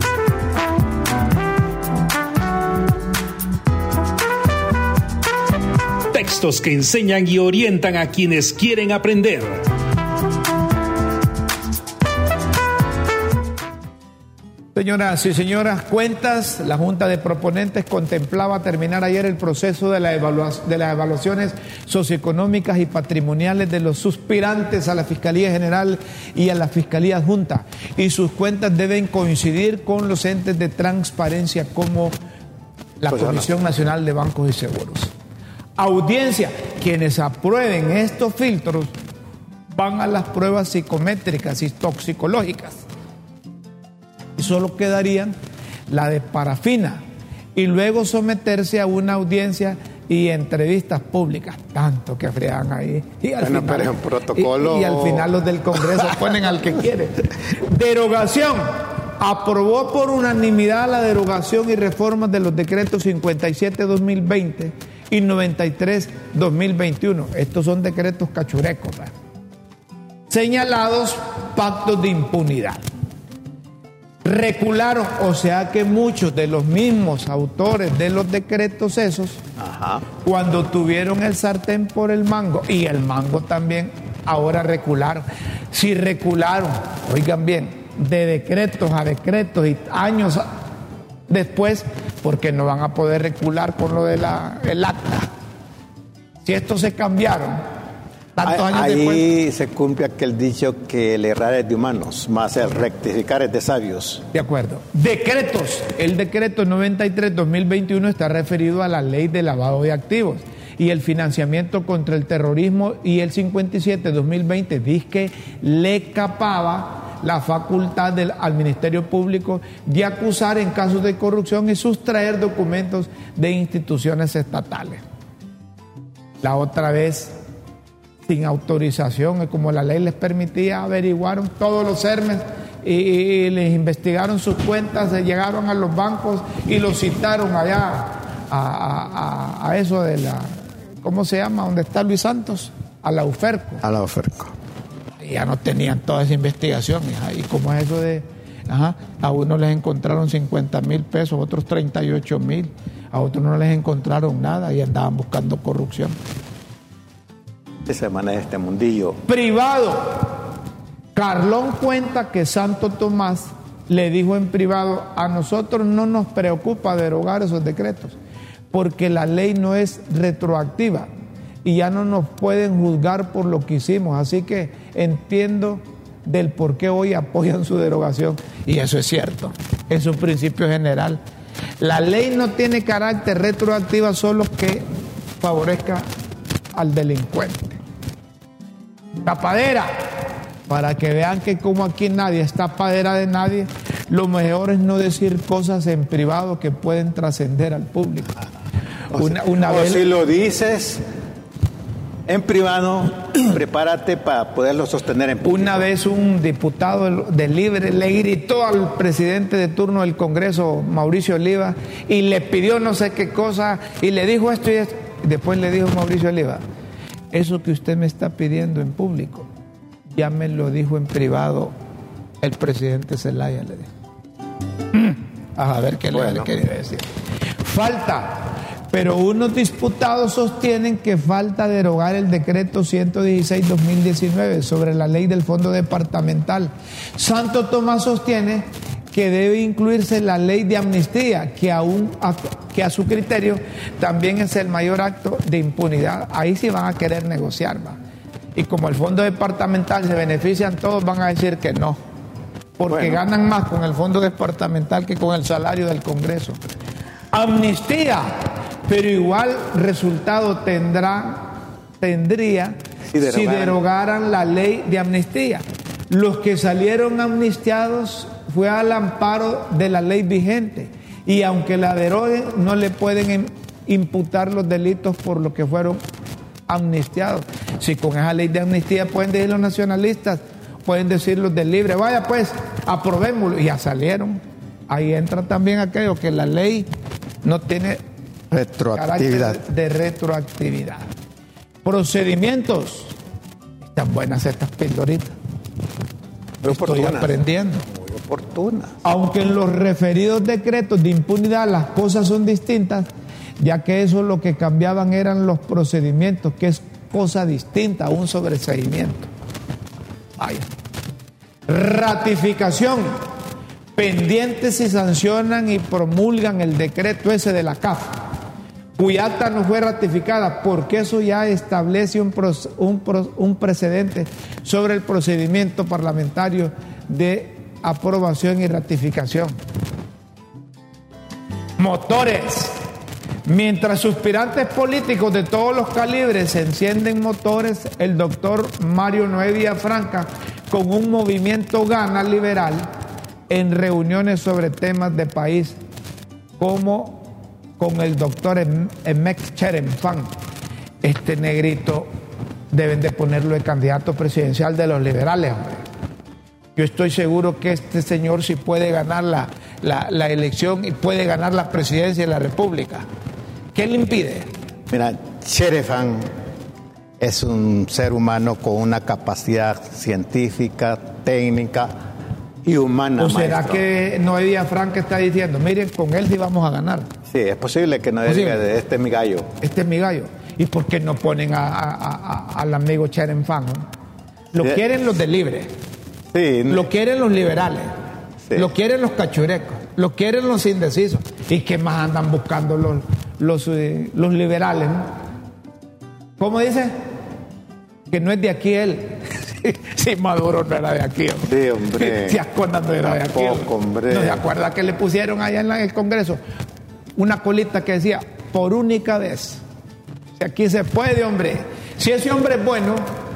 Textos que enseñan y orientan a quienes quieren aprender. Señoras y señoras, cuentas, la Junta de Proponentes contemplaba terminar ayer el proceso de, la de las evaluaciones socioeconómicas y patrimoniales de los suspirantes a la Fiscalía General y a la Fiscalía Adjunta. Y sus cuentas deben coincidir con los entes de transparencia como la Pues, Comisión Nacional de Bancos y Seguros. Audiencia, quienes aprueben estos filtros van a las pruebas psicométricas y toxicológicas solo quedarían la de parafina y luego someterse a una audiencia y entrevistas públicas, tanto que frean ahí. Y al, Bueno, final, pero es un protocolo. y, y al final los del Congreso ponen al que quiere. Derogación. Aprobó por unanimidad la derogación y reformas de los decretos 57-2020 y 93-2021. Estos son decretos cachurecos. ¿verdad? Señalados pactos de impunidad. Recularon, o sea que muchos de los mismos autores de los decretos esos, cuando tuvieron el sartén por el mango, y el mango también, ahora recularon. Si recularon, oigan bien, de decretos a decretos y años después, porque no van a poder recular con lo del acta. Si estos se cambiaron, Ahí se cumple aquel dicho que el errar es de humanos, más el rectificar es de sabios. De acuerdo. Decretos. El decreto 93-2021 está referido a la ley de lavado de activos y el financiamiento contra el terrorismo y el 57-2020 dice que le capaba la facultad del, al Ministerio Público de acusar en casos de corrupción y sustraer documentos de instituciones estatales. La otra vez sin autorización, como la ley les permitía, averiguaron todos los CERMES y, les investigaron sus cuentas, llegaron a los bancos y los citaron allá a, eso de la, ¿cómo se llama? ¿Dónde está Luis Santos? A la UFERCO. A la UFERCO. Ya no tenían toda esa investigación. Y como es eso de, ajá, a unos les encontraron 50 mil pesos, otros 38 mil, a otros no les encontraron nada y andaban buscando corrupción se maneja este mundillo. Privado. Carlón cuenta que Santo Tomás le dijo en privado, a nosotros no nos preocupa derogar esos decretos, porque la ley no es retroactiva y ya no nos pueden juzgar por lo que hicimos. Así que entiendo del por qué hoy apoyan su derogación. Y eso es cierto, es un principio general. La ley no tiene carácter retroactiva solo que favorezca al delincuente. Tapadera, para que vean que como aquí nadie está tapadera de nadie, lo mejor es no decir cosas en privado que pueden trascender al público. Una, vez, si lo dices en privado, prepárate para poderlo sostener en público. Una vez un diputado de Libre le gritó al presidente de turno del Congreso, Mauricio Oliva, y le pidió no sé qué cosa, y le dijo esto y esto. Después le dijo Mauricio Oliva, eso que usted me está pidiendo en público, ya me lo dijo en privado el presidente Zelaya, le dijo. A ver qué le quería decir. Falta, pero unos diputados sostienen que falta derogar el decreto 116-2019 sobre la ley del fondo departamental. Santo Tomás sostiene que debe incluirse la ley de amnistía, que aún que a su criterio también es el mayor acto de impunidad. Ahí sí van a querer negociar, ¿va? Y como el fondo departamental se benefician todos, van a decir que no, porque ganan más con el fondo departamental que con el salario del Congreso. Amnistía, pero igual resultado tendrá, tendría si derogaran la ley de amnistía. Los que salieron amnistiados fue al amparo de la ley vigente y aunque la deroguen no le pueden imputar los delitos por lo que fueron amnistiados. Si con esa ley de amnistía pueden decir los nacionalistas, pueden decir los del libre, vaya pues, aprobémoslo y ya salieron. Ahí entra también aquello que la ley no tiene retroactividad. de retroactividad. Procedimientos. Están buenas estas pildoritas. Estoy aprendiendo. Aunque en los referidos decretos de impunidad las cosas son distintas, ya que eso lo que cambiaban eran los procedimientos, que es cosa distinta a un sobreseimiento. Ratificación. Pendientes si sancionan y promulgan el decreto ese de la CAF. Cuyata no fue ratificada porque eso ya establece un, un precedente sobre el procedimiento parlamentario de aprobación y ratificación. Motores. Mientras suspirantes políticos de todos los calibres encienden motores, el doctor Mario Noé Franca, con un movimiento gana liberal, en reuniones sobre temas de país, como con el doctor Emex Cherenfan. Este negrito deben de ponerlo de candidato presidencial de los liberales, yo estoy seguro que este señor sí puede ganar la, la, elección y puede ganar la presidencia de la República. ¿Qué le impide? Mira, Cherefan es un ser humano con una capacidad científica, técnica y humana. ¿O será maestro. que Noelia Frank está diciendo, miren, con él sí vamos a ganar? Sí, es posible que no Posible. diga de este es mi gallo. Este es mi gallo. ¿Y por qué no ponen a- a- a- al amigo Cheren Fan? no? Lo Sí. quieren los de libre, Sí, lo quieren los liberales, Sí. lo quieren los cachurecos, lo quieren los indecisos. ¿Y qué más andan buscando los, los, eh, los liberales? no? ¿Cómo dice? Que no es de aquí él. Si Maduro no era de aquí. hombre. Sí, hombre. Si Ascona no era de aquí. Tampoco, hombre. ¿No se acuerda que le pusieron allá en la- en el Congreso una colita que decía, por única vez? Si aquí se puede, hombre. Si ese hombre es bueno,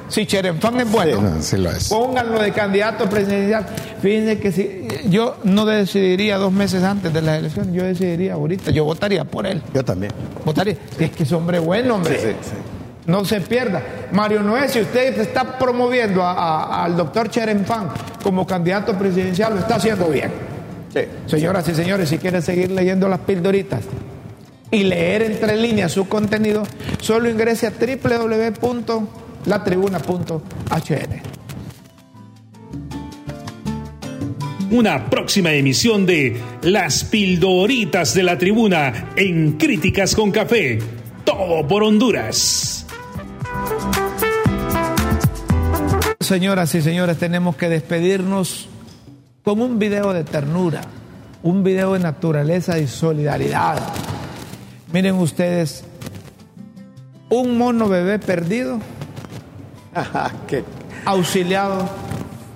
si Cherenfán es bueno, Sí, no, sí lo es. pónganlo de candidato presidencial. Fíjense que si yo no decidiría dos meses antes de las elecciones, yo decidiría ahorita, yo votaría por él. Yo también. Votaría. Es que es hombre bueno, hombre. Sí. No se pierda. Mario Noé, si usted está promoviendo a- a- al doctor Cherenfán como candidato presidencial, lo está haciendo bien. Sí. Señoras y señores, si quieren seguir leyendo las pildoritas y leer entre líneas su contenido, solo ingrese a www.latribuna.hn. Una próxima emisión de Las Pildoritas de la Tribuna en Críticas con Café. Todo por Honduras. Señoras y señores, tenemos que despedirnos con un video de ternura, un video de naturaleza y solidaridad. Miren ustedes, un mono bebé perdido, qué, auxiliado,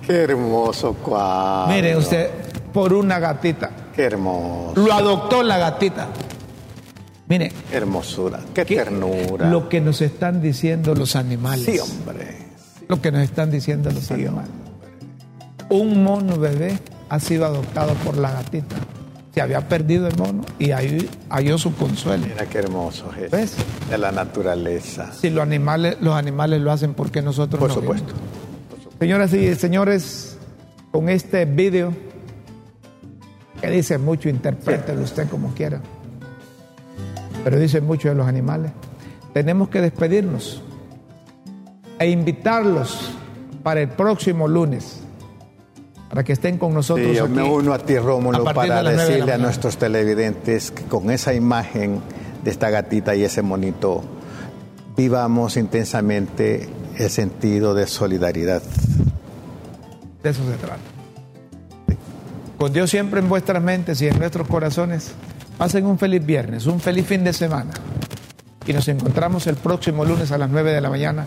qué hermoso cuadro. miren usted, por una gatita. Qué hermoso. Lo adoptó la gatita. Miren, Qué hermosura. Qué ¿qué- ternura. lo que nos están diciendo los animales. Sí, hombre. Lo que nos están diciendo los animales. Un mono bebé ha sido adoptado por la gatita. Se había perdido el mono y ahí halló su consuelo. Mira qué hermoso es. ¿Ves? De la naturaleza. Si los animales, los animales lo hacen porque nosotros Por no supuesto. Señoras y señores, con este vídeo que dice mucho, interprételo usted como quiera, pero dice mucho de los animales, tenemos que despedirnos e invitarlos para el próximo lunes, para que estén con nosotros Sí, yo aquí. me uno a ti, Rómulo, para de decirle a nuestros televidentes que con esa imagen de esta gatita y ese monito, vivamos intensamente el sentido de solidaridad. De eso se trata. Con Dios siempre en vuestras mentes y en nuestros corazones. Pasen un feliz viernes, un feliz fin de semana. Y nos encontramos el próximo lunes a las 9 de la mañana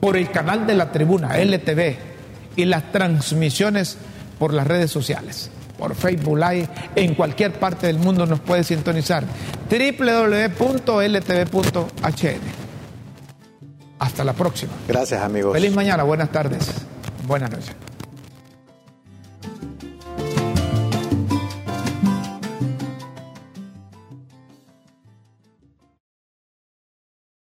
por el canal de la tribuna LTV y las transmisiones por las redes sociales. Por Facebook Live, en cualquier parte del mundo nos puede sintonizar. www.ltv.hn. Hasta la próxima. Gracias, amigos. Feliz mañana, buenas tardes, buenas noches.